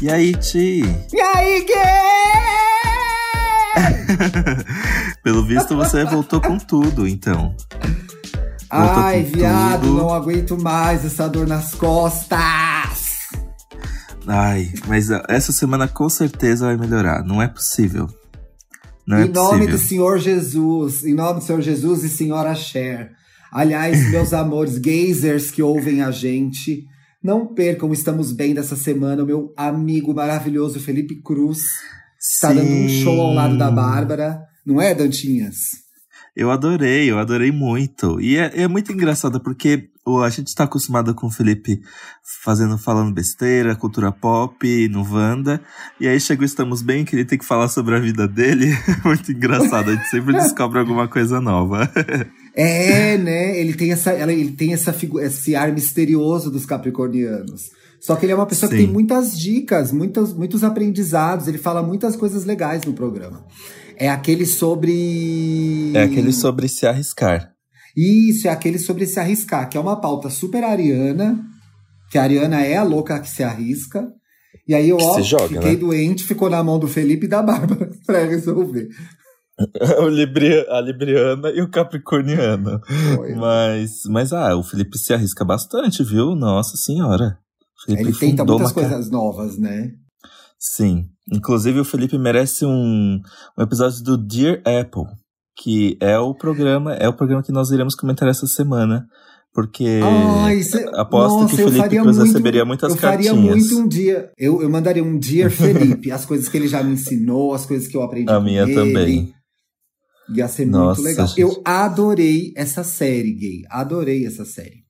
E aí, Ti? E aí, gay? Pelo visto, você voltou com tudo, então. Voltou Ai, viado, tudo. não aguento mais essa dor nas costas. Ai, mas essa semana com certeza vai melhorar. Não é possível. Não em é nome do Senhor Jesus, em nome do Senhor Jesus e Senhora Cher. Aliás, meus amores gazers que ouvem a gente, não percam, estamos bem dessa semana. O meu amigo maravilhoso Felipe Cruz está dando um show ao lado da Bárbara. Não é, Dantinhas? Eu adorei, eu adorei muito. E é, é muito engraçado porque a gente está acostumado com o Felipe fazendo, falando besteira, cultura pop, no Wanda. E aí chegou Estamos Bem, que ele tem que falar sobre a vida dele. muito engraçado, a gente sempre descobre alguma coisa nova. é, né? Ele tem, essa, ele tem essa esse ar misterioso dos capricornianos. Só que ele é uma pessoa Sim. que tem muitas dicas, muitos, muitos aprendizados, ele fala muitas coisas legais no programa. É aquele sobre. É aquele sobre se arriscar. Isso, é aquele sobre se arriscar, que é uma pauta super ariana, que a Ariana é a louca que se arrisca. E aí eu ó, joga, fiquei né? doente, ficou na mão do Felipe e da Bárbara pra resolver. o Libri, a Libriana e o Capricorniano. Foi. Mas, mas ah, o Felipe se arrisca bastante, viu? Nossa senhora. Ele tenta muitas coisas novas, né? Sim. Inclusive, o Felipe merece um, um episódio do Dear Apple, que é o programa, é o programa que nós iremos comentar essa semana. Porque Ai, cê, aposto nossa, que o Felipe Cruz muito, receberia muitas cartinhas. Eu faria muito um dia. Eu, eu mandaria um Dear Felipe, as coisas que ele já me ensinou, as coisas que eu aprendi. A minha ele. também. Ia ser nossa, muito legal. Gente. Eu adorei essa série, gay. Adorei essa série.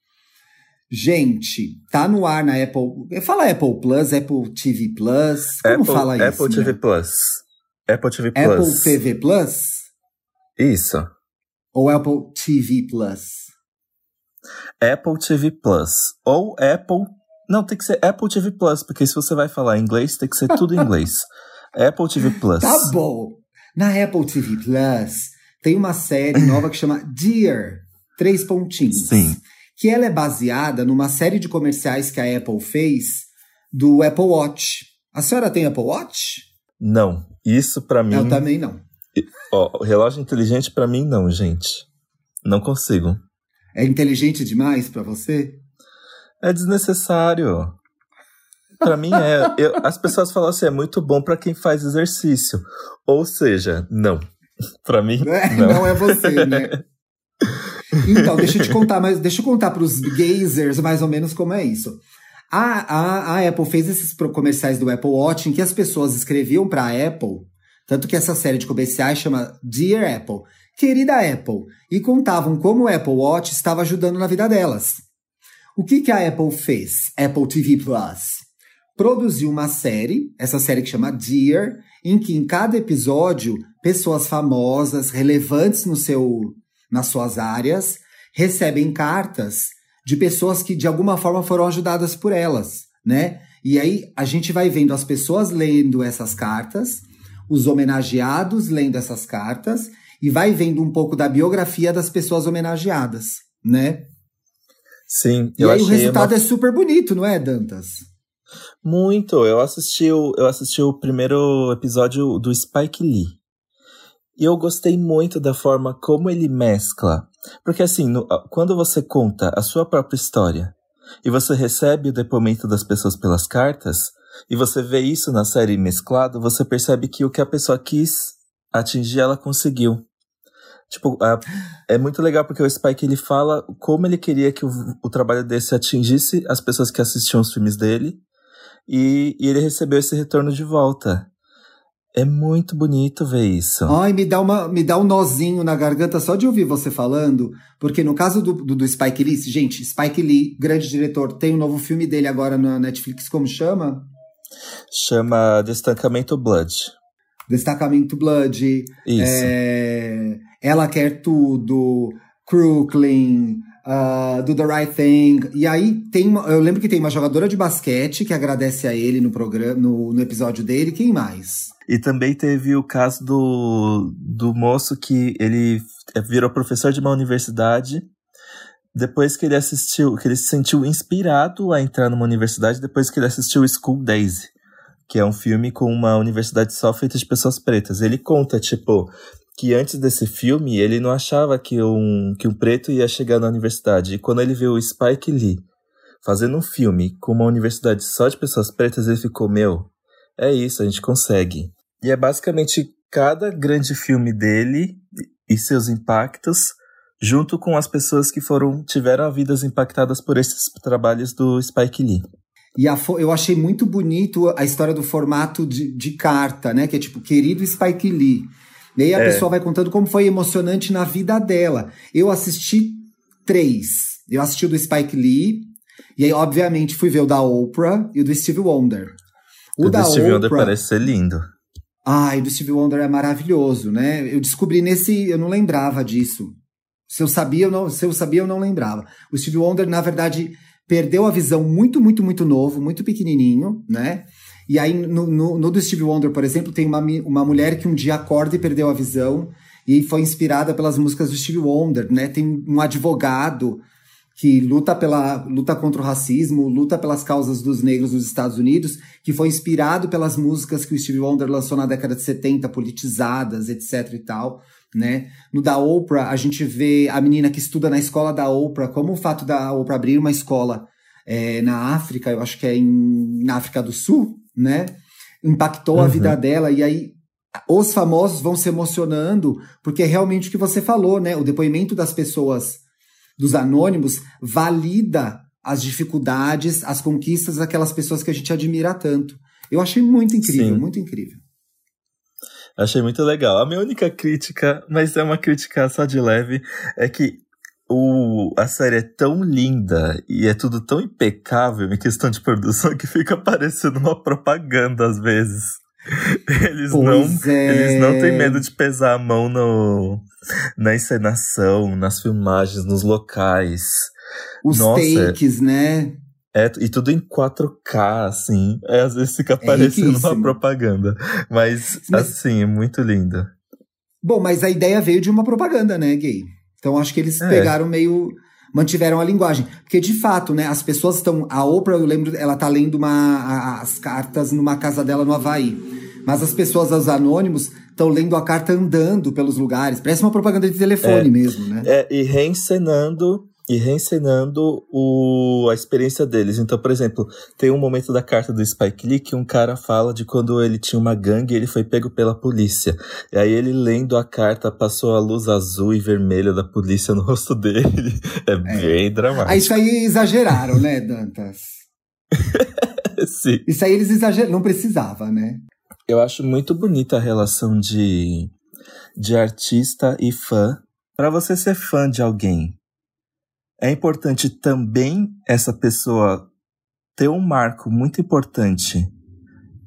Gente, tá no ar na Apple. Fala Apple Plus, Apple TV Plus. Como Apple, fala isso? Apple TV né? Plus. Apple TV Plus. Apple TV Plus? Isso. Ou Apple TV Plus? Apple TV Plus. Ou Apple. Não, tem que ser Apple TV Plus, porque se você vai falar inglês, tem que ser tudo em inglês. Apple TV Plus. Tá bom. Na Apple TV Plus tem uma série nova que chama Dear. Três pontinhos. Sim que ela é baseada numa série de comerciais que a Apple fez do Apple Watch. A senhora tem Apple Watch? Não. Isso para mim. Eu também não. Ó, relógio inteligente para mim não, gente. Não consigo. É inteligente demais para você? É desnecessário. Para mim é. Eu, as pessoas falam assim, é muito bom para quem faz exercício. Ou seja, não. Para mim, é, não. não é você, né? Então, deixa eu te contar, mas deixa eu contar para os gazers mais ou menos como é isso. A, a, a Apple fez esses comerciais do Apple Watch em que as pessoas escreviam para a Apple, tanto que essa série de comerciais chama Dear Apple, querida Apple, e contavam como o Apple Watch estava ajudando na vida delas. O que, que a Apple fez? Apple TV Plus produziu uma série, essa série que chama Dear, em que em cada episódio pessoas famosas, relevantes no seu nas suas áreas, recebem cartas de pessoas que de alguma forma foram ajudadas por elas, né? E aí a gente vai vendo as pessoas lendo essas cartas, os homenageados lendo essas cartas e vai vendo um pouco da biografia das pessoas homenageadas, né? Sim, e aí o resultado uma... é super bonito, não é, Dantas? Muito. Eu assisti o, eu assisti o primeiro episódio do Spike Lee. E eu gostei muito da forma como ele mescla. Porque assim, no, quando você conta a sua própria história e você recebe o depoimento das pessoas pelas cartas, e você vê isso na série mesclado, você percebe que o que a pessoa quis atingir, ela conseguiu. Tipo, é muito legal porque o Spike ele fala como ele queria que o, o trabalho desse atingisse as pessoas que assistiam os filmes dele, e, e ele recebeu esse retorno de volta. É muito bonito ver isso. Ai, me dá, uma, me dá um nozinho na garganta só de ouvir você falando, porque no caso do, do, do, Spike Lee, gente, Spike Lee, grande diretor, tem um novo filme dele agora na Netflix, como chama? Chama Destacamento Blood. Destacamento Blood. Isso. É, Ela Quer Tudo, Crooklyn, uh, do The Right Thing. E aí tem eu lembro que tem uma jogadora de basquete que agradece a ele no programa, no, no episódio dele. Quem mais? E também teve o caso do, do moço que ele virou professor de uma universidade depois que ele assistiu, que ele se sentiu inspirado a entrar numa universidade depois que ele assistiu School Days, que é um filme com uma universidade só feita de pessoas pretas. Ele conta, tipo, que antes desse filme ele não achava que um, que um preto ia chegar na universidade. E quando ele viu o Spike Lee fazendo um filme com uma universidade só de pessoas pretas, ele ficou, meu, é isso, a gente consegue. E é basicamente cada grande filme dele e seus impactos, junto com as pessoas que foram tiveram vidas impactadas por esses trabalhos do Spike Lee. E eu achei muito bonito a história do formato de, de carta, né? Que é tipo, querido Spike Lee. E aí a é. pessoa vai contando como foi emocionante na vida dela. Eu assisti três. Eu assisti o do Spike Lee, e aí, obviamente, fui ver o da Oprah e o do Steve Wonder. O, o da do Steve Oprah, Wonder parece ser lindo. Ai, do Steve Wonder é maravilhoso, né? Eu descobri nesse. Eu não lembrava disso. Se eu sabia, eu não, se eu sabia, eu não lembrava. O Steve Wonder, na verdade, perdeu a visão muito, muito, muito novo, muito pequenininho, né? E aí, no, no, no, do Steve Wonder, por exemplo, tem uma, uma mulher que um dia acorda e perdeu a visão e foi inspirada pelas músicas do Steve Wonder, né? Tem um advogado que luta pela luta contra o racismo, luta pelas causas dos negros nos Estados Unidos, que foi inspirado pelas músicas que o Steve Wonder lançou na década de 70, politizadas, etc e tal, né? No da Oprah, a gente vê a menina que estuda na escola da Oprah, como o fato da Oprah abrir uma escola é, na África, eu acho que é em, na África do Sul, né? Impactou uhum. a vida dela, e aí os famosos vão se emocionando, porque é realmente o que você falou, né? O depoimento das pessoas dos anônimos valida as dificuldades, as conquistas daquelas pessoas que a gente admira tanto. Eu achei muito incrível, Sim. muito incrível. Achei muito legal. A minha única crítica, mas é uma crítica só de leve, é que o, a série é tão linda e é tudo tão impecável em questão de produção que fica parecendo uma propaganda às vezes. Eles não, é. eles não têm medo de pesar a mão no, na encenação, nas filmagens, nos locais. Os Nossa, takes, né? É, e tudo em 4K, assim. É, às vezes fica é parecendo uma propaganda. Mas, mas, assim, é muito lindo. Bom, mas a ideia veio de uma propaganda, né, gay? Então acho que eles é. pegaram meio. mantiveram a linguagem. Porque, de fato, né, as pessoas estão. A Oprah, eu lembro, ela tá lendo uma, as cartas numa casa dela no Havaí. Mas as pessoas, os anônimos, estão lendo a carta andando pelos lugares. Parece uma propaganda de telefone é, mesmo, né? É, e reencenando e reencenando o, a experiência deles. Então, por exemplo, tem um momento da carta do Spike Lee que um cara fala de quando ele tinha uma gangue e ele foi pego pela polícia. E aí ele lendo a carta passou a luz azul e vermelha da polícia no rosto dele. É, é. bem dramático. Aí isso aí exageraram, né, Dantas? Sim. Isso aí eles exageraram, não precisava, né? Eu acho muito bonita a relação de, de artista e fã. Para você ser fã de alguém, é importante também essa pessoa ter um marco muito importante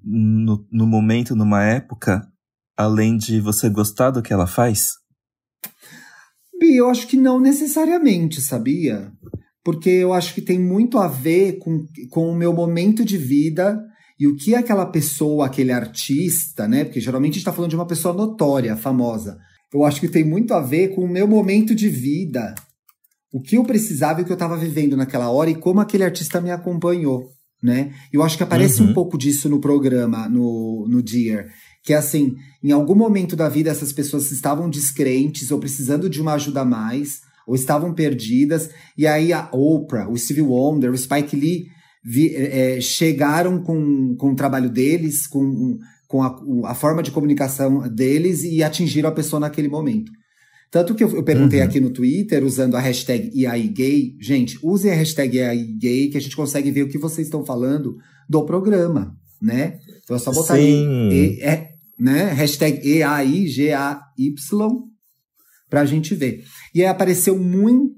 no, no momento, numa época, além de você gostar do que ela faz? Bi, eu acho que não necessariamente, sabia? Porque eu acho que tem muito a ver com, com o meu momento de vida e o que aquela pessoa, aquele artista, né? Porque geralmente a gente está falando de uma pessoa notória, famosa. Eu acho que tem muito a ver com o meu momento de vida, o que eu precisava e o que eu estava vivendo naquela hora e como aquele artista me acompanhou, né? Eu acho que aparece uhum. um pouco disso no programa, no, no Dear. Que é assim, em algum momento da vida essas pessoas estavam descrentes ou precisando de uma ajuda a mais, ou estavam perdidas, e aí a Oprah, o Stevie Wonder, o Spike Lee vi, é, chegaram com, com o trabalho deles, com, com a, a, forma de comunicação deles e atingiram a pessoa naquele momento. Tanto que eu, eu perguntei uhum. aqui no Twitter, usando a hashtag IAIGay, gente, usem a hashtag IAIGay que a gente consegue ver o que vocês estão falando do programa, né? Então é só botar Sim. aí, e, é, né? Hashtag EAIGAY pra gente ver. E aí apareceu muito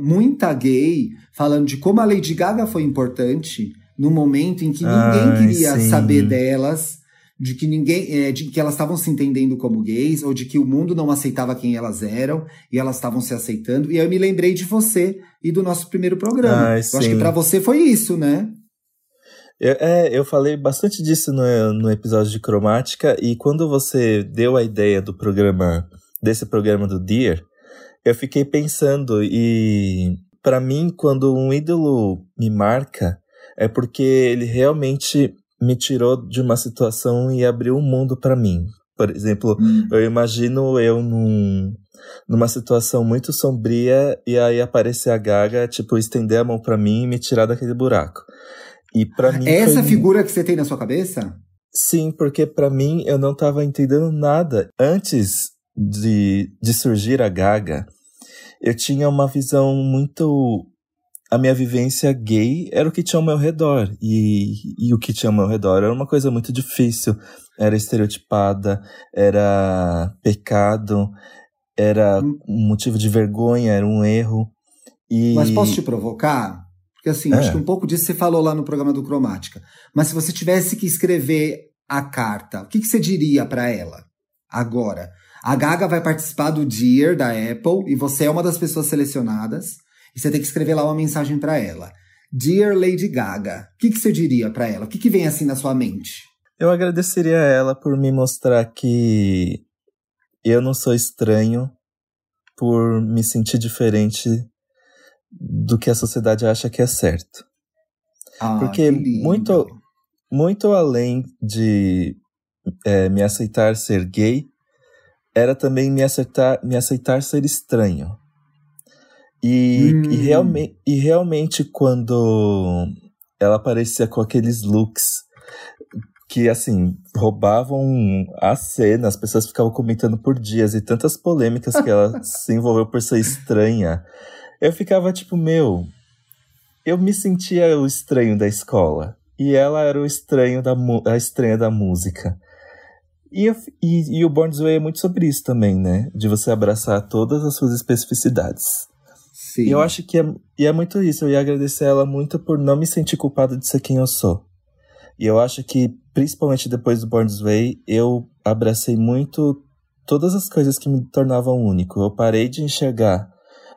muita gay falando de como a Lady Gaga foi importante no momento em que ninguém Ai, queria sim. saber delas, de que ninguém, é, de que elas estavam se entendendo como gays ou de que o mundo não aceitava quem elas eram e elas estavam se aceitando. E aí eu me lembrei de você e do nosso primeiro programa. Ai, eu sim. acho que para você foi isso, né? Eu, é, eu falei bastante disso no, no episódio de cromática e quando você deu a ideia do programa, desse programa do Dear, eu fiquei pensando e para mim quando um ídolo me marca é porque ele realmente me tirou de uma situação e abriu um mundo para mim. Por exemplo, hum. eu imagino eu num, numa situação muito sombria e aí aparecer a Gaga, tipo, estender a mão para mim e me tirar daquele buraco. E para mim Essa foi... figura que você tem na sua cabeça? Sim, porque para mim eu não tava entendendo nada. Antes de, de surgir a Gaga, eu tinha uma visão muito a minha vivência gay era o que tinha ao meu redor. E, e o que tinha ao meu redor era uma coisa muito difícil. Era estereotipada, era pecado, era hum. um motivo de vergonha, era um erro. E... Mas posso te provocar? Porque assim, é. acho que um pouco disso você falou lá no programa do Cromática. Mas se você tivesse que escrever a carta, o que, que você diria para ela agora? A Gaga vai participar do Dear da Apple e você é uma das pessoas selecionadas. E você tem que escrever lá uma mensagem para ela. Dear Lady Gaga, o que, que você diria para ela? O que, que vem assim na sua mente? Eu agradeceria a ela por me mostrar que eu não sou estranho, por me sentir diferente do que a sociedade acha que é certo. Ah, Porque muito, muito além de é, me aceitar ser gay, era também me aceitar, me aceitar ser estranho. E, hum. e, realme, e realmente, quando ela aparecia com aqueles looks que, assim, roubavam a cena, as pessoas ficavam comentando por dias e tantas polêmicas que ela se envolveu por ser estranha. Eu ficava tipo, meu, eu me sentia o estranho da escola. E ela era o estranho da, a estranha da música. E, e, e o Born This Way é muito sobre isso também, né? De você abraçar todas as suas especificidades. Sim. E eu acho que é, e é muito isso. Eu ia agradecer a ela muito por não me sentir culpado de ser quem eu sou. E eu acho que, principalmente depois do Born This Way, eu abracei muito todas as coisas que me tornavam único. Eu parei de enxergar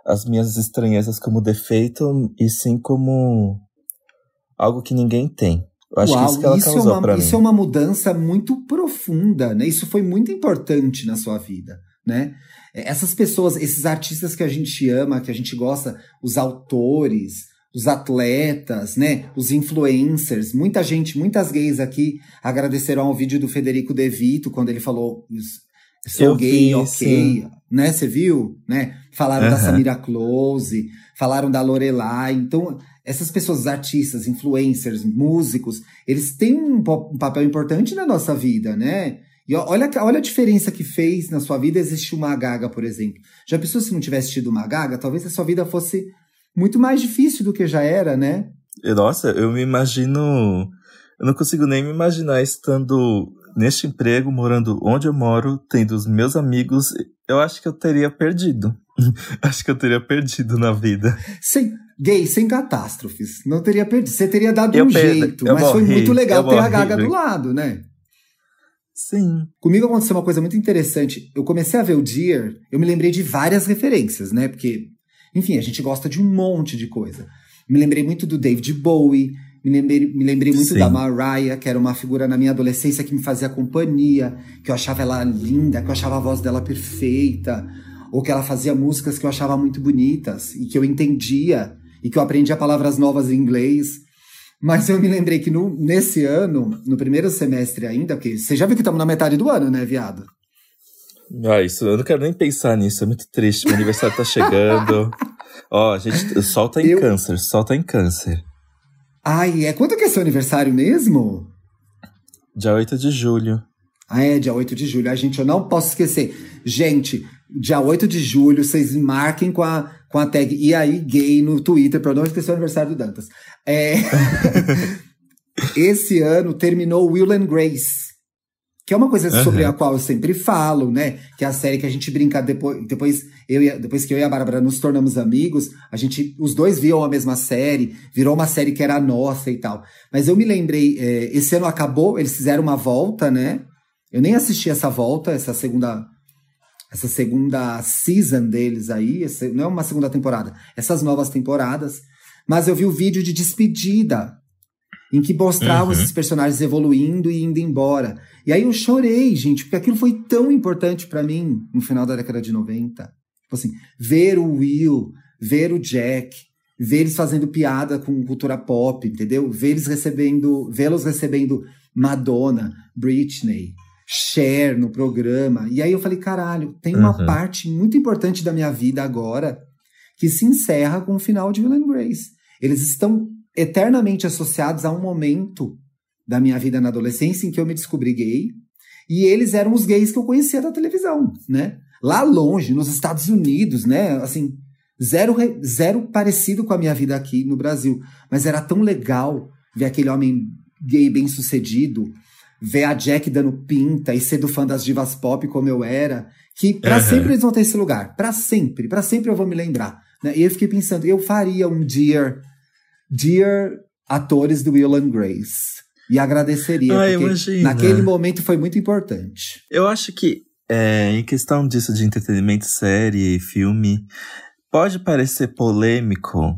as minhas estranhezas como defeito e sim como algo que ninguém tem. Eu acho Uau, que isso que ela isso causou é uma, mim. Isso é uma mudança muito profunda, né? Isso foi muito importante na sua vida, né? É, essas pessoas, esses artistas que a gente ama, que a gente gosta, os autores, os atletas, né, os influencers, muita gente, muitas gays aqui agradeceram ao vídeo do Federico De Vito quando ele falou sou Eu gay, ok, sim. né, você viu, né? Falaram da Samira Close, falaram da Lorelai, então essas pessoas, artistas, influencers, músicos, eles têm um, um papel importante na nossa vida, né? E olha, olha a diferença que fez na sua vida existir uma gaga, por exemplo. Já pensou se não tivesse tido uma gaga? Talvez a sua vida fosse muito mais difícil do que já era, né? Nossa, eu me imagino. Eu não consigo nem me imaginar estando neste emprego, morando onde eu moro, tendo os meus amigos. Eu acho que eu teria perdido. acho que eu teria perdido na vida. Sem, gay, sem catástrofes. Não teria perdido. Você teria dado eu um jeito, mas morri, foi muito legal ter morri, a Gaga do lado, né? Sim. Comigo aconteceu uma coisa muito interessante. Eu comecei a ver o Dear, eu me lembrei de várias referências, né? Porque, enfim, a gente gosta de um monte de coisa. Me lembrei muito do David Bowie, me lembrei, me lembrei muito Sim. da Mariah, que era uma figura na minha adolescência que me fazia companhia, que eu achava ela linda, que eu achava a voz dela perfeita, ou que ela fazia músicas que eu achava muito bonitas e que eu entendia e que eu aprendia palavras novas em inglês. Mas eu me lembrei que no, nesse ano, no primeiro semestre ainda, porque você já viu que estamos na metade do ano, né, viado? Ah, isso, eu não quero nem pensar nisso, é muito triste. Meu aniversário tá chegando. Ó, a gente, sol tá em eu... câncer, sol tá em câncer. Ai, é quanto que é seu aniversário mesmo? Dia 8 de julho. Ah, é, dia 8 de julho. A gente, eu não posso esquecer. Gente, dia 8 de julho, vocês marquem com a, com a tag e aí gay no Twitter, pra não esquecer o aniversário do Dantas. É... Esse ano terminou Will and Grace. Que é uma coisa uhum. sobre a qual eu sempre falo, né? Que é a série que a gente brinca depois, depois, eu e, depois que eu e a Bárbara nos tornamos amigos, a gente, os dois viam a mesma série, virou uma série que era nossa e tal. Mas eu me lembrei, é, esse ano acabou, eles fizeram uma volta, né? Eu nem assisti essa volta, essa segunda essa segunda season deles aí, essa, não é uma segunda temporada, essas novas temporadas. Mas eu vi o vídeo de despedida, em que mostravam uhum. esses personagens evoluindo e indo embora. E aí eu chorei, gente, porque aquilo foi tão importante para mim no final da década de 90. Tipo assim, ver o Will, ver o Jack, ver eles fazendo piada com cultura pop, entendeu? Ver eles recebendo, vê-los recebendo Madonna, Britney, Cher no programa. E aí eu falei, caralho, tem uma uhum. parte muito importante da minha vida agora que se encerra com o final de Will and Grace. Eles estão eternamente associados a um momento da minha vida na adolescência em que eu me descobri gay. E eles eram os gays que eu conhecia da televisão, né? Lá longe, nos Estados Unidos, né? Assim, zero, zero parecido com a minha vida aqui no Brasil. Mas era tão legal ver aquele homem gay bem sucedido, ver a Jack dando pinta e ser do fã das divas pop como eu era, que para uhum. sempre eles vão ter esse lugar. para sempre, para sempre eu vou me lembrar. Né? E eu fiquei pensando, eu faria um Dear, Dear atores do Will and Grace. E agradeceria, ah, porque imagina. naquele momento foi muito importante. Eu acho que é, em questão disso de entretenimento, série, filme, pode parecer polêmico,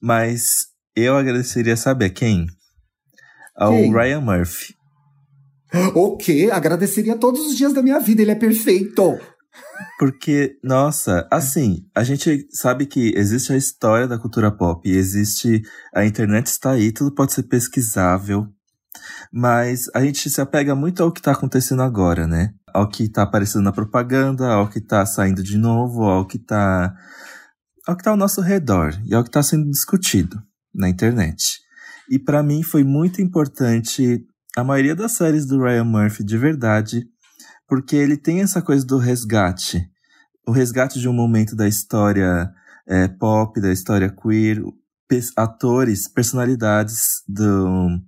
mas eu agradeceria, sabe a quem? Ao quem? Ryan Murphy. O quê? Agradeceria todos os dias da minha vida, ele é perfeito. Porque, nossa, assim, a gente sabe que existe a história da cultura pop, existe. A internet está aí, tudo pode ser pesquisável. Mas a gente se apega muito ao que está acontecendo agora, né? Ao que está aparecendo na propaganda, ao que está saindo de novo, ao que está. ao que está ao nosso redor e ao que está sendo discutido na internet. E para mim foi muito importante a maioria das séries do Ryan Murphy de verdade porque ele tem essa coisa do resgate. O resgate de um momento da história é, pop, da história queer, atores, personalidades do,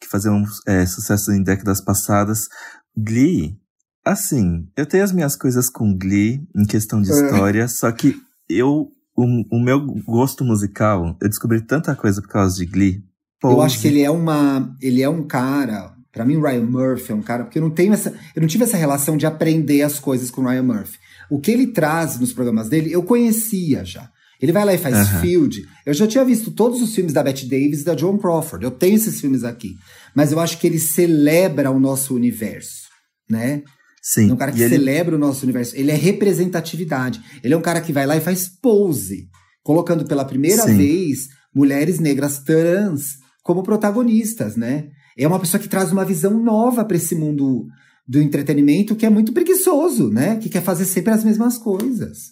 que faziam é, sucesso em décadas passadas. Glee, assim, eu tenho as minhas coisas com Glee em questão de é. história, só que eu, o, o meu gosto musical, eu descobri tanta coisa por causa de Glee. Pose. Eu acho que ele é uma, ele é um cara, para mim, o Ryan Murphy é um cara, porque eu não tenho essa, eu não tive essa relação de aprender as coisas com o Ryan Murphy. O que ele traz nos programas dele, eu conhecia já. Ele vai lá e faz uhum. Field. Eu já tinha visto todos os filmes da Bette Davis e da Joan Crawford. Eu tenho esses filmes aqui. Mas eu acho que ele celebra o nosso universo, né? Sim. É um cara que celebra o nosso universo. Ele é representatividade. Ele é um cara que vai lá e faz pose, colocando pela primeira Sim. vez mulheres negras trans como protagonistas, né? é uma pessoa que traz uma visão nova para esse mundo do entretenimento que é muito preguiçoso, né? Que quer fazer sempre as mesmas coisas.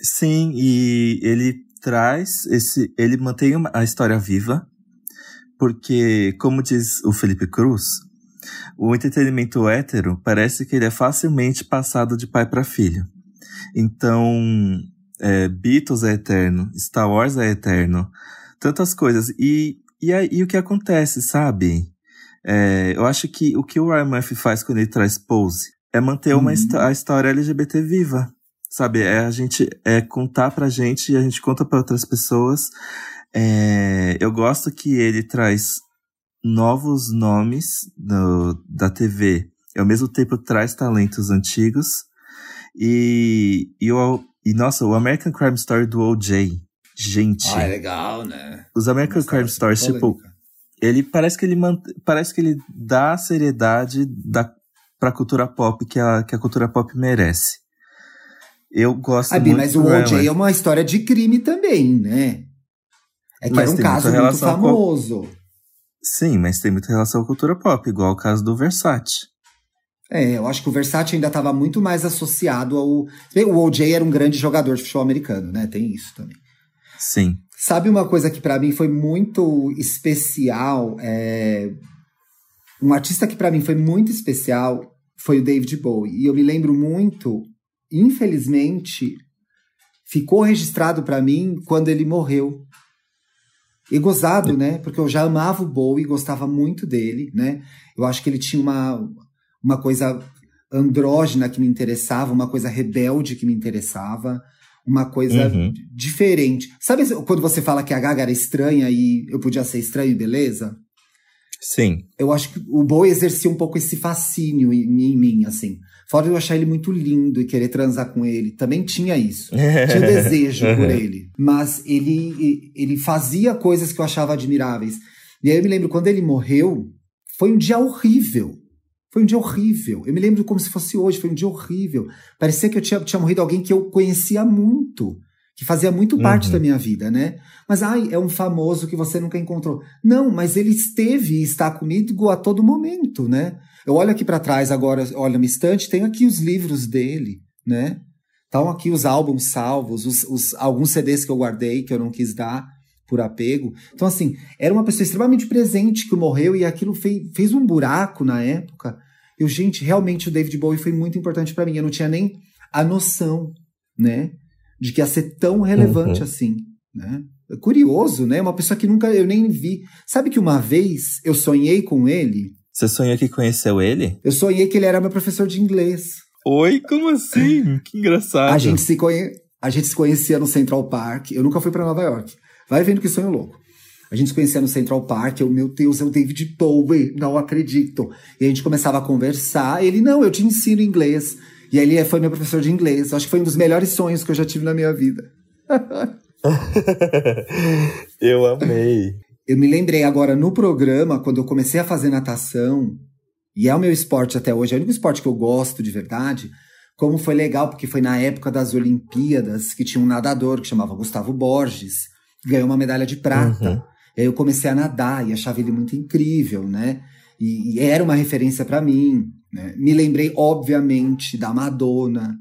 Sim, e ele traz esse. Ele mantém a história viva, porque, como diz o Felipe Cruz, o entretenimento hétero parece que ele é facilmente passado de pai para filho. Então, é, Beatles é eterno, Star Wars é eterno, tantas coisas. E, e, aí, o que acontece, sabe? É, eu acho que o que o Ryan Murphy faz quando ele traz Pose é manter uhum. uma a história LGBT viva. Sabe? É a gente é contar pra gente e a gente conta para outras pessoas. É, eu gosto que ele traz novos nomes do, da TV e ao mesmo tempo traz talentos antigos. E, e, o, e nossa, o American Crime Story do OJ. Gente. Ah, é legal, né? Os American Crime Stories, tipo, ele parece que ele mant... parece que ele dá a seriedade da pra cultura pop que a, que a cultura pop merece. Eu gosto Abi, muito. Mas o OJ é uma história de crime também, né? É que mas era um caso muito famoso. Com... Sim, mas tem muita relação com a cultura pop, igual o caso do Versace. É, eu acho que o Versace ainda estava muito mais associado ao. O OJ era um grande jogador de futebol americano, né? Tem isso também. Sim. Sabe uma coisa que para mim foi muito especial? É... Um artista que para mim foi muito especial foi o David Bowie. E eu me lembro muito, infelizmente, ficou registrado para mim quando ele morreu. E gozado, né? Porque eu já amava o Bowie, gostava muito dele, né? Eu acho que ele tinha uma, uma coisa andrógena que me interessava, uma coisa rebelde que me interessava uma coisa uhum. diferente. Sabe quando você fala que a Gaga era estranha e eu podia ser estranho, beleza? Sim. Eu acho que o Bowie exercia um pouco esse fascínio em, em mim, assim. Fora de eu achar ele muito lindo e querer transar com ele, também tinha isso. tinha desejo por ele. Mas ele, ele fazia coisas que eu achava admiráveis. E aí eu me lembro, quando ele morreu, foi um dia horrível. Foi um dia horrível. Eu me lembro como se fosse hoje, foi um dia horrível. Parecia que eu tinha, tinha morrido alguém que eu conhecia muito, que fazia muito parte uhum. da minha vida, né? Mas, ai, é um famoso que você nunca encontrou. Não, mas ele esteve e está comigo a todo momento, né? Eu olho aqui para trás agora, olho uma estante, tenho aqui os livros dele, né? Estão aqui os álbuns salvos, os, os, alguns CDs que eu guardei, que eu não quis dar por apego. Então, assim, era uma pessoa extremamente presente que morreu e aquilo fez, fez um buraco na época. Eu, gente, realmente o David Bowie foi muito importante para mim. Eu não tinha nem a noção, né? de que ia ser tão relevante uhum. assim, né? Curioso, né? Uma pessoa que nunca eu nem vi. Sabe que uma vez eu sonhei com ele? Você sonhou que conheceu ele? Eu sonhei que ele era meu professor de inglês. Oi, como assim? que engraçado. A gente se conhe... a gente se conhecia no Central Park. Eu nunca fui para Nova York. Vai vendo que sonho louco. A gente se conhecia no Central Park, eu, meu Deus, é o David Bowie, não acredito. E a gente começava a conversar, ele, não, eu te ensino inglês. E ele foi meu professor de inglês. Acho que foi um dos melhores sonhos que eu já tive na minha vida. eu amei. Eu me lembrei agora no programa, quando eu comecei a fazer natação, e é o meu esporte até hoje, é o único esporte que eu gosto de verdade. Como foi legal, porque foi na época das Olimpíadas que tinha um nadador que chamava Gustavo Borges, que ganhou uma medalha de prata. Uhum. E aí eu comecei a nadar e achava ele muito incrível, né? E, e era uma referência para mim. Né? Me lembrei, obviamente, da Madonna,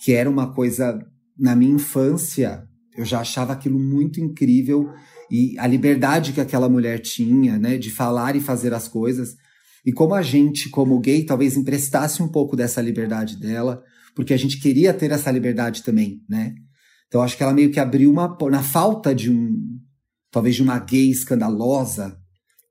que era uma coisa, na minha infância, eu já achava aquilo muito incrível e a liberdade que aquela mulher tinha, né, de falar e fazer as coisas. E como a gente, como gay, talvez emprestasse um pouco dessa liberdade dela, porque a gente queria ter essa liberdade também, né? Então acho que ela meio que abriu uma na falta de um talvez de uma gay escandalosa,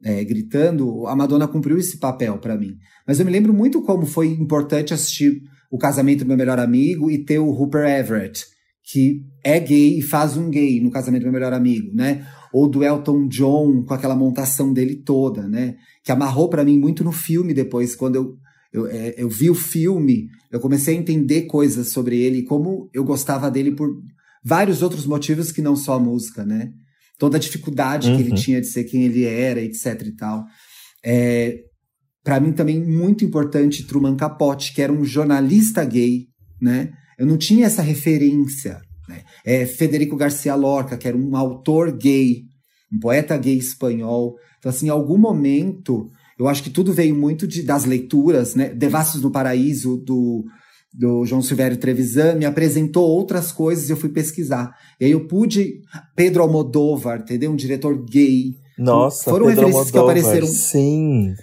é, gritando, a Madonna cumpriu esse papel para mim. Mas eu me lembro muito como foi importante assistir o casamento do meu melhor amigo e ter o Rupert Everett, que é gay e faz um gay no casamento do meu melhor amigo, né? Ou do Elton John com aquela montação dele toda, né? Que amarrou para mim muito no filme depois, quando eu, eu, é, eu vi o filme, eu comecei a entender coisas sobre ele como eu gostava dele por vários outros motivos que não só a música, né? Toda a dificuldade uhum. que ele uhum. tinha de ser quem ele era, etc e tal. É, para mim também muito importante Truman Capote, que era um jornalista gay, né? Eu não tinha essa referência. Né? É, Federico Garcia Lorca, que era um autor gay, um poeta gay espanhol. Então, assim, em algum momento, eu acho que tudo veio muito de, das leituras, né? Devassos no Paraíso, do do João Silvério Trevisan, me apresentou outras coisas e eu fui pesquisar. E aí eu pude. Pedro Almodóvar, entendeu? Um diretor gay. Nossa, foram Pedro referências Almodóvar, que apareceram. Sim.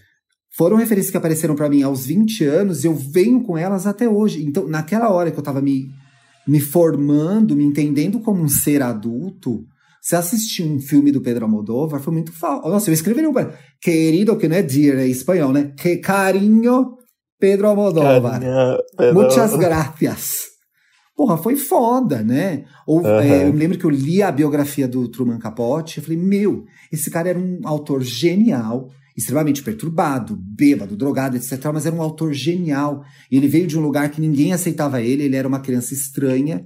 Foram referências que apareceram para mim aos 20 anos e eu venho com elas até hoje. Então, naquela hora que eu tava me, me formando, me entendendo como um ser adulto, você assistir um filme do Pedro Almodóvar foi muito falso. Nossa, eu escreveria um. Querido, que não é dear, é espanhol, né? Que carinho Pedro Almodóvar. Pedro... Muitas gracias. Porra, foi foda, né? Ou, uhum. é, eu me lembro que eu li a biografia do Truman Capote e falei, meu, esse cara era um autor genial, extremamente perturbado, bêbado, drogado, etc. Mas era um autor genial. E ele veio de um lugar que ninguém aceitava ele, ele era uma criança estranha,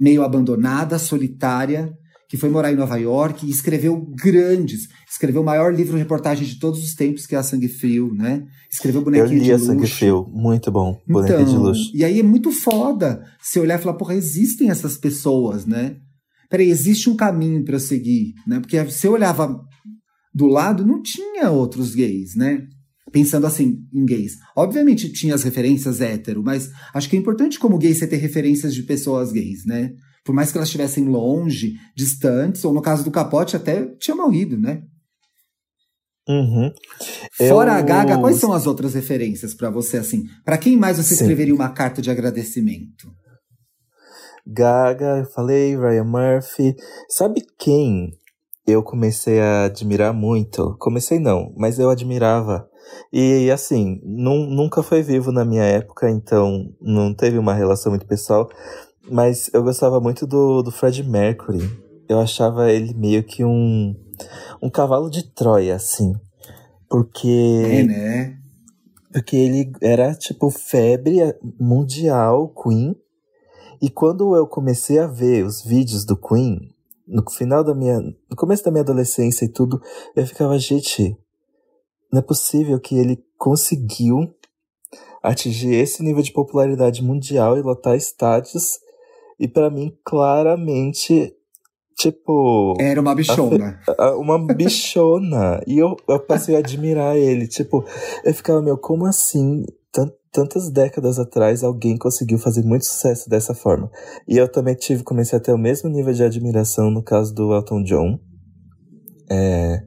meio abandonada, solitária, que foi morar em Nova York e escreveu grandes. Escreveu o maior livro reportagem de todos os tempos, que é a Sangue Frio, né? Escreveu Bonequinho Eu li de a Luxo. Sangue Frio, muito bom. Bonequinho então, de Luxo. E aí é muito foda se olhar e falar, porra, existem essas pessoas, né? Peraí, existe um caminho para eu seguir, né? Porque se eu olhava do lado, não tinha outros gays, né? Pensando assim, em gays. Obviamente tinha as referências hétero, mas acho que é importante como gay você ter referências de pessoas gays, né? Por mais que elas estivessem longe, distantes, ou no caso do Capote até tinha morrido, né? Uhum. Fora Eu... a Gaga, quais são as outras referências para você assim? Para quem mais você Sim. escreveria uma carta de agradecimento? Gaga, eu falei, Ryan Murphy. Sabe quem eu comecei a admirar muito? Comecei não, mas eu admirava. E assim, nunca foi vivo na minha época, então não teve uma relação muito pessoal. Mas eu gostava muito do, do Fred Mercury. Eu achava ele meio que um, um cavalo de Troia, assim. Porque. É, né? Porque ele era, tipo, febre mundial, Queen. E quando eu comecei a ver os vídeos do Queen, no final da minha. No começo da minha adolescência e tudo, eu ficava, gente, não é possível que ele conseguiu atingir esse nível de popularidade mundial e lotar estádios E para mim, claramente, tipo. Era uma bichona. A, uma bichona. e eu, eu passei a admirar ele. Tipo, eu ficava, meu, como assim? tantas décadas atrás alguém conseguiu fazer muito sucesso dessa forma. E eu também tive, comecei a ter o mesmo nível de admiração no caso do Elton John. É,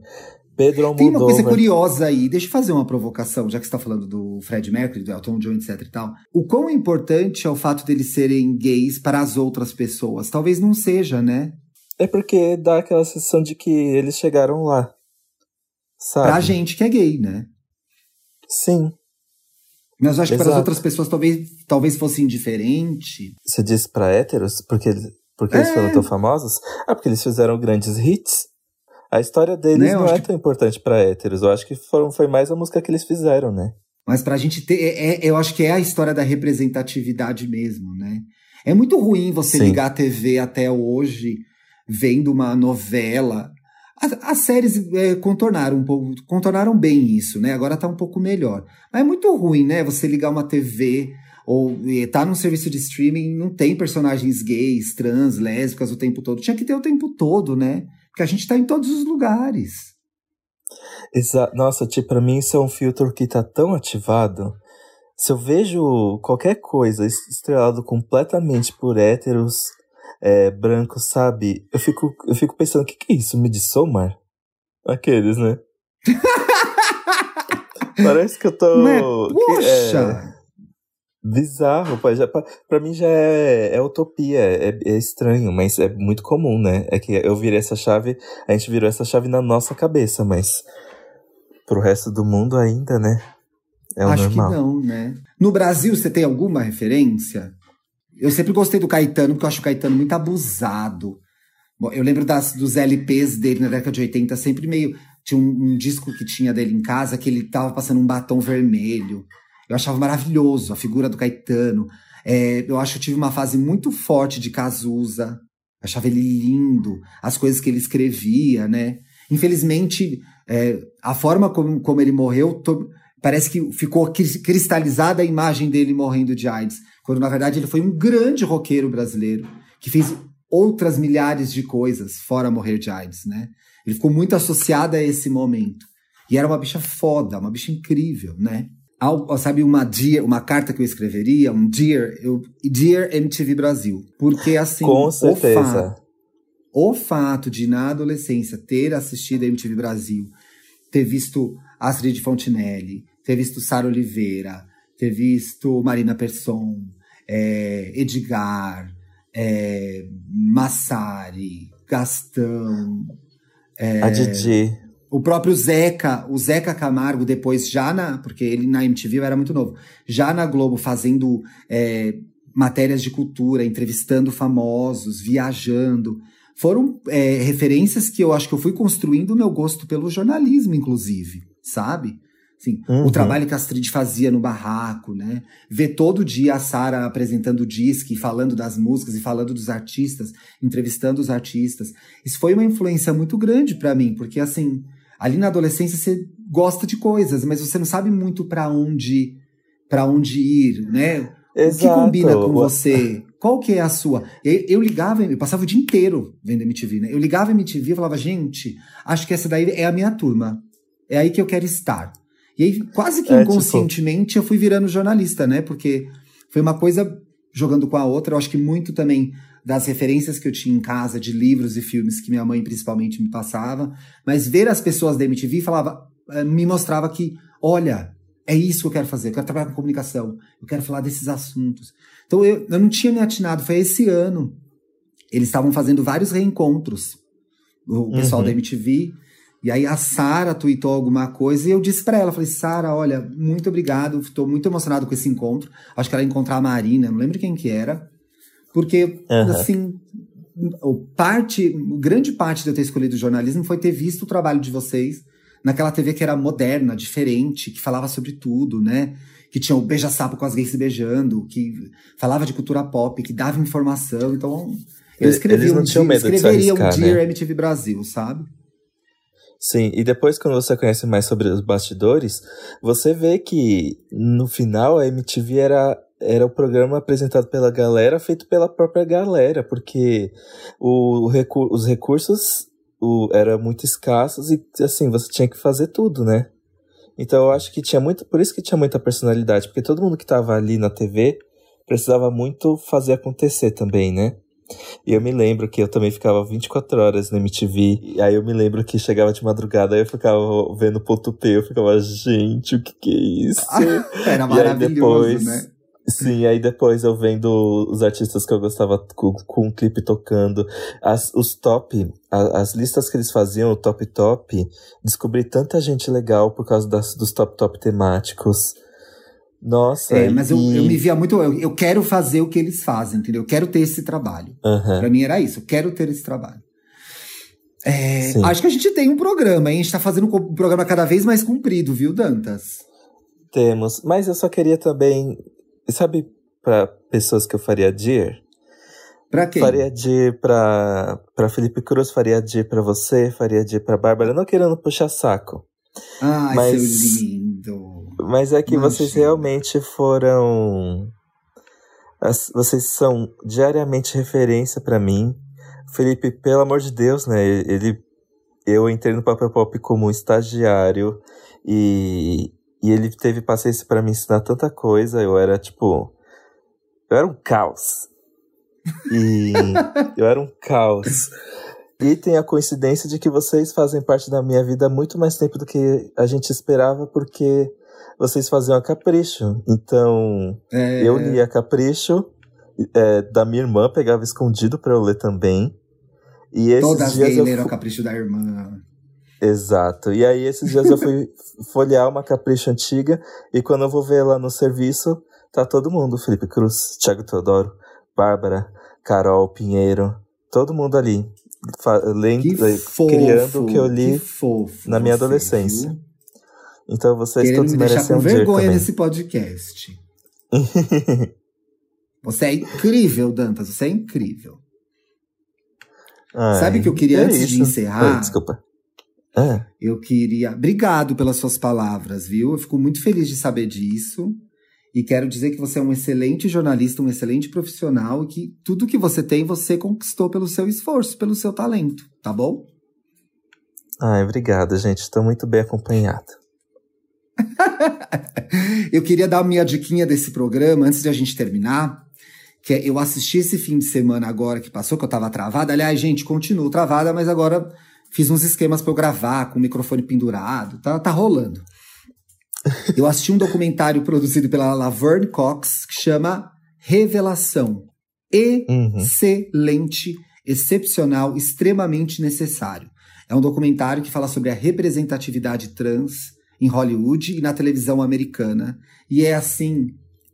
Pedro Tem uma coisa curiosa aí, deixa eu fazer uma provocação, já que você está falando do Fred Mercury, do Elton John, etc e tal. O quão importante é o fato deles serem gays para as outras pessoas? Talvez não seja, né? É porque dá aquela sensação de que eles chegaram lá. Sabe? Pra gente que é gay, né? Sim. Mas eu acho Exato. que para as outras pessoas talvez, talvez fosse indiferente. Você disse para héteros? Porque, porque é. eles foram tão famosos? Ah, porque eles fizeram grandes hits. A história deles né? não é que... tão importante para héteros. Eu acho que foram, foi mais a música que eles fizeram, né? Mas pra gente ter. É, é, eu acho que é a história da representatividade mesmo, né? É muito ruim você Sim. ligar a TV até hoje vendo uma novela. As, as séries é, contornaram um pouco, contornaram bem isso, né? Agora tá um pouco melhor. Mas é muito ruim, né? Você ligar uma TV ou tá num serviço de streaming, não tem personagens gays, trans, lésbicas o tempo todo. Tinha que ter o tempo todo, né? Porque a gente está em todos os lugares. Nossa, tipo, pra mim isso é um filtro que tá tão ativado. Se eu vejo qualquer coisa estrelado completamente por héteros é, brancos, sabe? Eu fico, eu fico pensando, o que, que é isso? Midsommar? Aqueles, né? Parece que eu tô. Mas, poxa! Que, é, Bizarro, pô, já, pra, pra mim já é, é utopia, é, é, estranho, mas é muito comum, né? É que eu virei essa chave, a gente virou essa chave na nossa cabeça, mas pro resto do mundo ainda, né? É o Acho normal. que não, né? No Brasil, você tem alguma referência? Eu sempre gostei do Caetano, porque eu acho o Caetano muito abusado. Bom, eu lembro das, dos LPs dele na década de 80, sempre meio. Tinha um, um disco que tinha dele em casa que ele tava passando um batom vermelho. Eu achava maravilhoso a figura do Caetano. É, eu acho que eu tive uma fase muito forte de Cazuza. Achava ele lindo, as coisas que ele escrevia, né? Infelizmente, é, a forma como, como ele morreu, to, parece que ficou cristalizada a imagem dele morrendo de AIDS. Quando, na verdade, ele foi um grande roqueiro brasileiro que fez outras milhares de coisas fora morrer de AIDS, né? Ele ficou muito associado a esse momento. E era uma bicha foda, uma bicha incrível, né? Sabe, uma dear, uma carta que eu escreveria, um dear, eu, dear MTV Brasil. Porque assim, Com certeza. O fato, o fato de na adolescência ter assistido a MTV Brasil, ter visto Astrid Fontinelli, ter visto Sara Oliveira, ter visto Marina Persson, é, Edgar, é, Massari, Gastão, é, a Didi. O próprio Zeca, o Zeca Camargo, depois já na. Porque ele na MTV era muito novo. Já na Globo, fazendo é, matérias de cultura, entrevistando famosos, viajando. Foram é, referências que eu acho que eu fui construindo o meu gosto pelo jornalismo, inclusive, sabe? Assim, uhum. O trabalho que a Astrid fazia no barraco, né? Ver todo dia a Sara apresentando o disque, falando das músicas e falando dos artistas, entrevistando os artistas. Isso foi uma influência muito grande para mim, porque assim, ali na adolescência você gosta de coisas, mas você não sabe muito para onde para onde ir, né? Exato. O que combina com você? Qual que é a sua? Eu, eu, ligava, eu passava o dia inteiro vendo MTV, né? Eu ligava MTV e falava, gente, acho que essa daí é a minha turma. É aí que eu quero estar. E aí, quase que é, tipo inconscientemente, tipo... eu fui virando jornalista, né? Porque foi uma coisa jogando com a outra. Eu acho que muito também das referências que eu tinha em casa, de livros e filmes que minha mãe principalmente me passava, mas ver as pessoas da MTV falava, eh, me mostrava que, olha, é isso que eu quero fazer, eu quero trabalhar com comunicação, eu quero falar desses assuntos. Então eu, eu não tinha me atinado, foi esse ano. Eles estavam fazendo vários reencontros, o pessoal uhum. da MTV, e aí a Sara tweetou alguma coisa e eu disse para ela, falei, Sara, olha, muito obrigado, estou muito emocionado com esse encontro. Acho que ela ia encontrar a Marina, não lembro quem que era. Porque, uhum. assim, parte, grande parte de eu ter escolhido o jornalismo foi ter visto o trabalho de vocês naquela TV que era moderna, diferente, que falava sobre tudo, né? Que tinha o beija-sapo com as gays se beijando, que falava de cultura pop, que dava informação. Então, eu escrevi um, dia, escreveria arriscar, um Dear né? MTV Brasil, sabe? Sim, e depois quando você conhece mais sobre os bastidores, você vê que no final a MTV era era o programa apresentado pela galera, feito pela própria galera, porque o, o os recursos o, eram muito escassos e assim, você tinha que fazer tudo, né? Então eu acho que tinha muito, por isso que tinha muita personalidade, porque todo mundo que estava ali na TV precisava muito fazer acontecer também, né? E eu me lembro que eu também ficava 24 horas na MTV. E aí eu me lembro que chegava de madrugada, eu ficava vendo ponto P, eu ficava, gente, o que que é isso? Era maravilhoso, depois, né? Sim, aí depois eu vendo os artistas que eu gostava com, com o clipe tocando, as, os top, a, as listas que eles faziam, o top top, descobri tanta gente legal por causa das, dos top top temáticos. Nossa. É, mas e... eu, eu me via muito. Eu, eu quero fazer o que eles fazem, entendeu? Eu quero ter esse trabalho. Uhum. Pra mim era isso, eu quero ter esse trabalho. É, acho que a gente tem um programa, hein? A gente tá fazendo um programa cada vez mais comprido, viu, Dantas? Temos. Mas eu só queria também. Sabe, para pessoas que eu faria dir? Pra quem? Faria dir pra, pra Felipe Cruz, faria dir pra você, faria dir pra Bárbara. Não querendo puxar saco. Ai, mas... seu lindo. Mas é que Imagina. vocês realmente foram. Vocês são diariamente referência para mim. Felipe, pelo amor de Deus, né? Ele, eu entrei no Papel Pop como estagiário e, e ele teve paciência para me ensinar tanta coisa. Eu era tipo. Eu era um caos. E eu era um caos. E tem a coincidência de que vocês fazem parte da minha vida há muito mais tempo do que a gente esperava, porque vocês faziam a Capricho. Então, é... eu lia Capricho, é, da minha irmã, pegava escondido para eu ler também. E esses Todas dias eu leram a Capricho da irmã. Exato. E aí, esses dias eu fui folhear uma Capricho antiga, e quando eu vou ver lá no serviço, tá todo mundo: Felipe Cruz, Thiago Teodoro, Bárbara, Carol Pinheiro, todo mundo ali. Lendo, criando o que eu li que na minha adolescência. Viu? Então vocês Querendo todos me merecem um vergonha nesse podcast. você é incrível, Dantas. Você é incrível. Ai, Sabe o que eu queria é antes isso. de encerrar? Oi, desculpa. Ah. Eu queria. Obrigado pelas suas palavras, viu? Eu fico muito feliz de saber disso. E quero dizer que você é um excelente jornalista, um excelente profissional e que tudo que você tem você conquistou pelo seu esforço, pelo seu talento, tá bom? Ai, obrigado, gente. Estou muito bem acompanhado. eu queria dar a minha diquinha desse programa antes de a gente terminar. Que é, eu assisti esse fim de semana agora que passou, que eu tava travada. Aliás, gente, continuo travada, mas agora fiz uns esquemas para eu gravar com o microfone pendurado. Tá, tá rolando. Eu assisti um documentário produzido pela Laverne Cox que chama Revelação. Uhum. Excelente, uhum. excepcional, extremamente necessário. É um documentário que fala sobre a representatividade trans em Hollywood e na televisão americana. E é assim,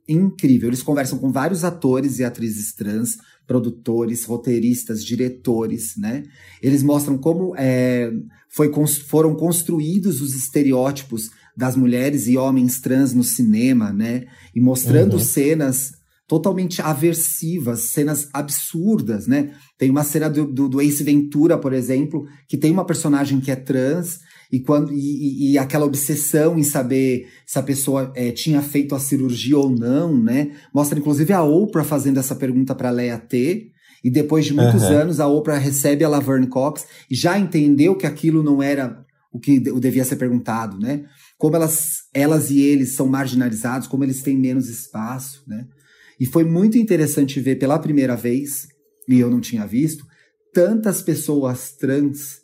incrível. Eles conversam com vários atores e atrizes trans, produtores, roteiristas, diretores, né? Eles mostram como é, foi, foram construídos os estereótipos das mulheres e homens trans no cinema, né? E mostrando uhum. cenas totalmente aversivas, cenas absurdas, né? Tem uma cena do, do, do, Ace Ventura, por exemplo, que tem uma personagem que é trans e, quando, e, e aquela obsessão em saber se a pessoa é, tinha feito a cirurgia ou não, né? Mostra inclusive a Oprah fazendo essa pergunta para Leia T. E depois de muitos uhum. anos, a Oprah recebe a Laverne Cox e já entendeu que aquilo não era o que devia ser perguntado, né? Como elas, elas e eles são marginalizados, como eles têm menos espaço, né? E foi muito interessante ver pela primeira vez, e eu não tinha visto, tantas pessoas trans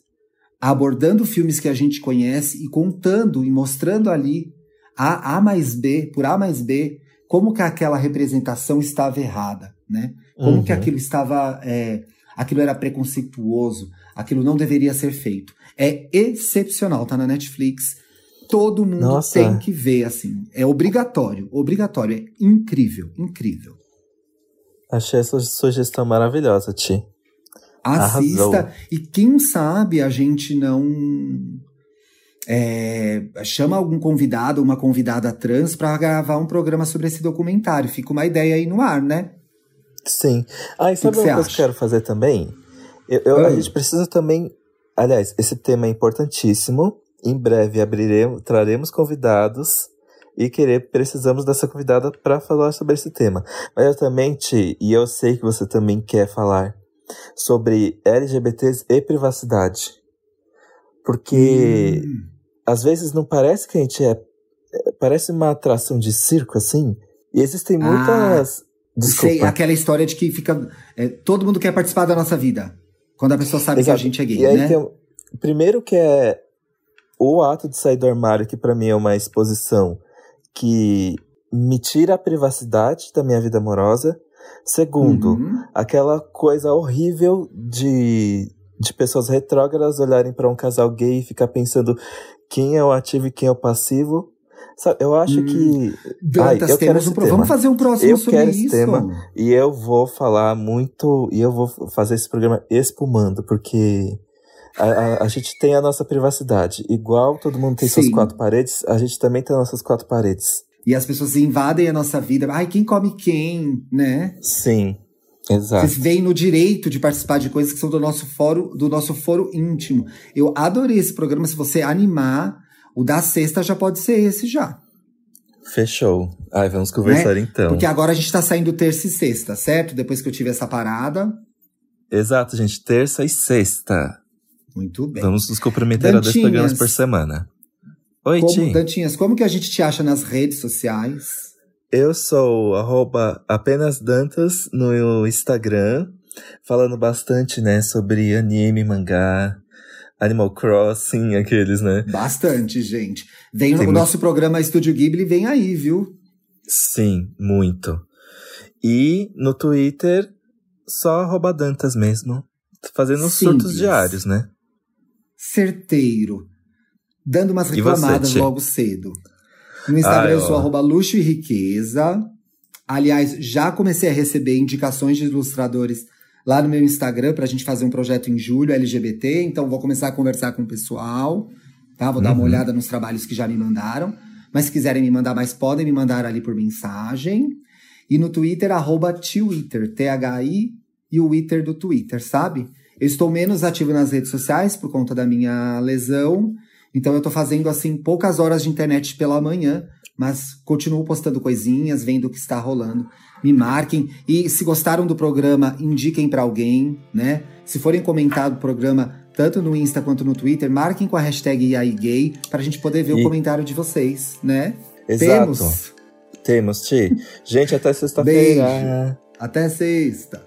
abordando filmes que a gente conhece e contando e mostrando ali a A mais B, por A mais B, como que aquela representação estava errada, né? Como uhum. que aquilo estava. É, aquilo era preconceituoso, aquilo não deveria ser feito. É excepcional, tá na Netflix. Todo mundo Nossa. tem que ver, assim. É obrigatório, obrigatório. É incrível, incrível. Achei essa sugestão maravilhosa, Ti. Assista. Arrasou. E quem sabe a gente não. É, chama algum convidado, uma convidada trans para gravar um programa sobre esse documentário. Fica uma ideia aí no ar, né? Sim. Ah, e sabe que uma coisa que eu quero fazer também? Eu, eu, A gente precisa também. Aliás, esse tema é importantíssimo. Em breve abriremos, traremos convidados e querer, precisamos dessa convidada para falar sobre esse tema. Mas eu também, Ti, e eu sei que você também quer falar sobre LGBTs e privacidade. Porque hum. às vezes não parece que a gente é, é. Parece uma atração de circo, assim. E existem muitas. Ah, Desculpa. Sei, aquela história de que fica. É, todo mundo quer participar da nossa vida. Quando a pessoa sabe Exato. que a gente é gay, e aí né? Tem, primeiro que é o ato de sair do armário, que para mim é uma exposição que me tira a privacidade da minha vida amorosa. Segundo, uhum. aquela coisa horrível de, de pessoas retrógradas olharem para um casal gay e ficar pensando quem é o ativo e quem é o passivo. Sabe, eu acho hum. que. Dantas, Ai, eu quero um pro... Vamos fazer um próximo eu sobre quero isso. esse tema e eu vou falar muito. E eu vou fazer esse programa espumando, porque a, a, a, gente tem a nossa privacidade. Igual todo mundo tem Sim. suas quatro paredes, a gente também tem as nossas quatro paredes. E as pessoas invadem a nossa vida. Ai, quem come quem, né? Sim. Exato. Vocês veem no direito de participar de coisas que são do nosso foro, do nosso foro íntimo. Eu adorei esse programa. Se você animar, o da sexta já pode ser esse já. Fechou. Ai, vamos conversar né? então. Porque agora a gente tá saindo terça e sexta, certo? Depois que eu tive essa parada. Exato, gente. Terça e sexta. Muito bem. Vamos nos comprometer Dantinhas, a dois programas por semana. Oi, como, Tim. Dantinhas, como que a gente te acha nas redes sociais? Eu sou arroba apenas Dantas no Instagram, falando bastante, né, sobre anime, mangá, Animal Crossing, aqueles, né? Bastante, gente. Vem o muito... nosso programa Estúdio Ghibli, vem aí, viu? Sim, muito. E no Twitter, só arroba Dantas mesmo. Fazendo Simples. surtos diários, né? certeiro, dando umas reclamadas você, logo cedo. No Instagram Ai, eu sou arroba luxo e riqueza. Aliás, já comecei a receber indicações de ilustradores lá no meu Instagram para a gente fazer um projeto em julho LGBT. Então vou começar a conversar com o pessoal, tá? Vou uhum. dar uma uhum. olhada nos trabalhos que já me mandaram. Mas se quiserem me mandar mais, podem me mandar ali por mensagem. E no Twitter, arroba Twitter, T-H-I e o Twitter do Twitter, sabe? Eu estou menos ativo nas redes sociais por conta da minha lesão. Então eu estou fazendo assim poucas horas de internet pela manhã, mas continuo postando coisinhas, vendo o que está rolando. Me marquem e se gostaram do programa, indiquem para alguém, né? Se forem comentar o programa tanto no Insta quanto no Twitter, marquem com a hashtag IAIGay para a gente poder ver e... o comentário de vocês, né? Exato. Temos. Temos, Ti. Gente, até sexta-feira. Até sexta.